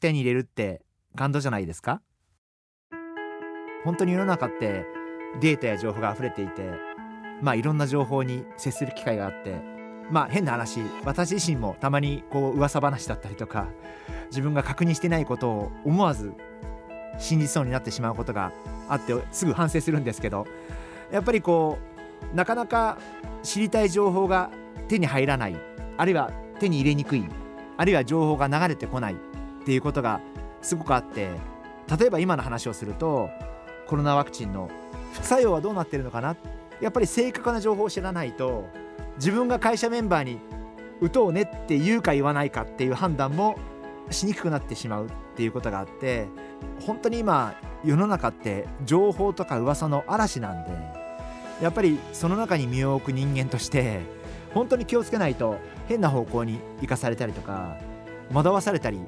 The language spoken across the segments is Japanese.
手に入れるって感動じゃないですか？本当に世の中ってデータや情報が溢れていてまあいろんな情報に接する機会があってまあ変な話私自身もたまにこう噂話だったりとか自分が確認してないことを思わず信じそうになってしまうことがあってすぐ反省するんですけどやっぱりこうなかなか知りたい情報が手に入らないあるいは手に入れにくいあるいは情報が流れてこないっていうことがすごくあって例えば今の話をするとコロナワクチンの副作用はどうなってるのかな？やっぱり正確な情報を知らないと自分が会社メンバーに打とうねって言うか言わないかっていう判断もしにくくなってしまうっていうことがあって本当に今世の中って情報とか噂の嵐なんでやっぱりその中に身を置く人間として本当に気をつけないと変な方向に生かされたりとか惑わされたり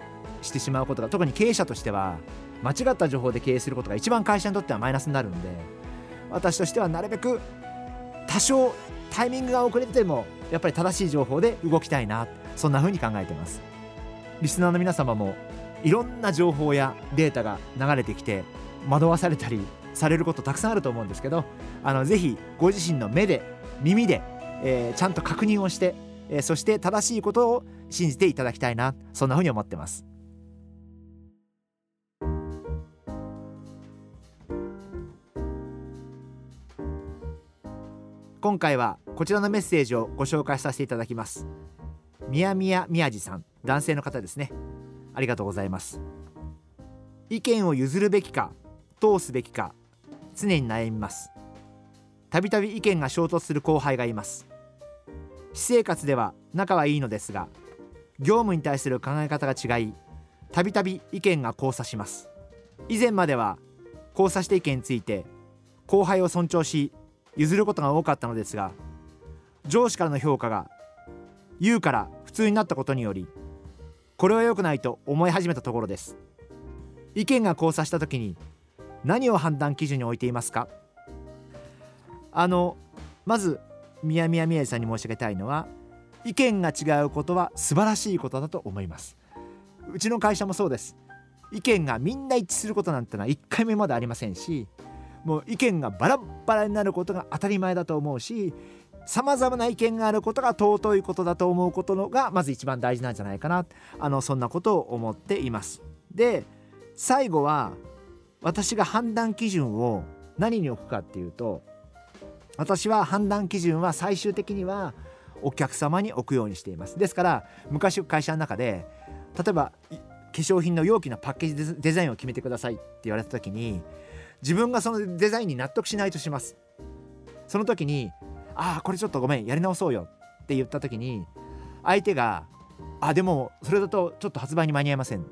してしまうことが特に経営者としては間違った情報で経営することが一番会社にとってはマイナスになるんで私としてはなるべく多少タイミングが遅れててもやっぱり正しい情報で動きたいなそんな風に考えてます。リスナーの皆様もいろんな情報やデータが流れてきて惑わされたりされることたくさんあると思うんですけどあのぜひご自身の目で耳で、えー、ちゃんと確認をして、えー、そして正しいことを信じていただきたいなそんな風に思ってます。今回はこちらのメッセージをご紹介させていただきます。宮宮宮治さん男性の方ですね。ありがとうございます。意見を譲るべきか通すべきか常に悩みます。たびたび意見が衝突する後輩がいます。私生活では仲はいいのですが業務に対する考え方が違いたびたび意見が交差します。以前までは交差した意見について後輩を尊重し譲ることが多かったのですが上司からの評価が言うから普通になったことによりこれは良くないと思い始めたところです。意見が交差した時に何を判断基準に置いていますか？あのまず宮宮宮治さんに申し上げたいのは意見が違うことは素晴らしいことだと思います。うちの会社もそうです。意見がみんな一致することなんてのは1回目までありませんしもう意見がバラバラになることが当たり前だと思うしさまざまな意見があることが尊いことだと思うことのがまず一番大事なんじゃないかなあのそんなことを思っています。で最後は私が判断基準を何に置くかっていうと私は判断基準は最終的にはお客様に置くようにしていますですから昔会社の中で例えば化粧品の容器のパッケージデザインを決めてくださいって言われた時に自分がそのデザインに納得しないとします。その時に「ああこれちょっとごめんやり直そうよ」って言った時に相手が「あでもそれだとちょっと発売に間に合いません」っ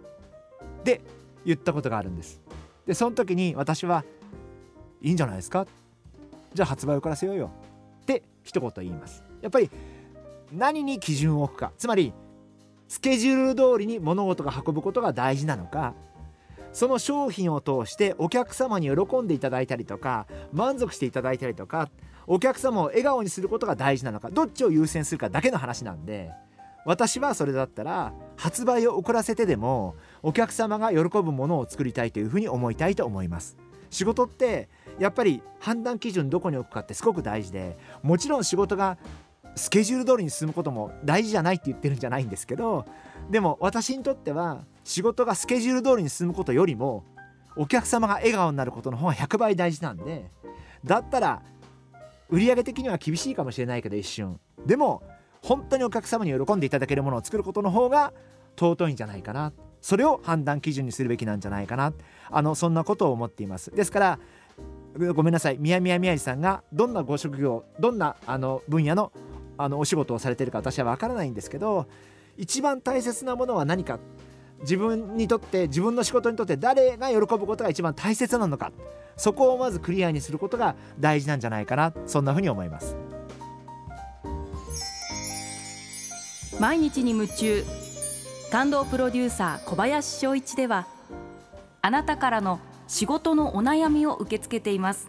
て言ったことがあるんです。でその時に私は「いいんじゃないですか?」じゃあ発売を遅らせようよって一言言います。やっぱり何に基準を置くか。つまりスケジュール通りに物事が運ぶことが大事なのかその商品を通してお客様に喜んでいただいたりとか満足していただいたりとかお客様を笑顔にすることが大事なのかどっちを優先するかだけの話なんで私はそれだったら発売を遅らせてでもお客様が喜ぶものを作りたいというふうに思いたいと思います。仕事ってやっぱり判断基準どこに置くかってすごく大事でもちろん仕事がスケジュール通りに進むことも大事じゃないって言ってるんじゃないんですけどでも私にとっては仕事がスケジュール通りに進むことよりもお客様が笑顔になることの方が100倍大事なんでだったら売上的には厳しいかもしれないけど一瞬。でも本当にお客様に喜んでいただけるものを作ることの方が尊いんじゃないかな。それを判断基準にするべきなんじゃないかな。あのそんなことを思っています。ですからごめんなさい。宮宮宮治さんがどんなご職業どんなあの分野のあのお仕事をされてるか私は分からないんですけど一番大切なものは何か？自分にとって自分の仕事にとって誰が喜ぶことが一番大切なのか？そこをまずクリアにすることが大事なんじゃないかな。そんなふうに思います。毎日に夢中。感動プロデューサー小林翔一ではあなたからの仕事のお悩みを受け付けています。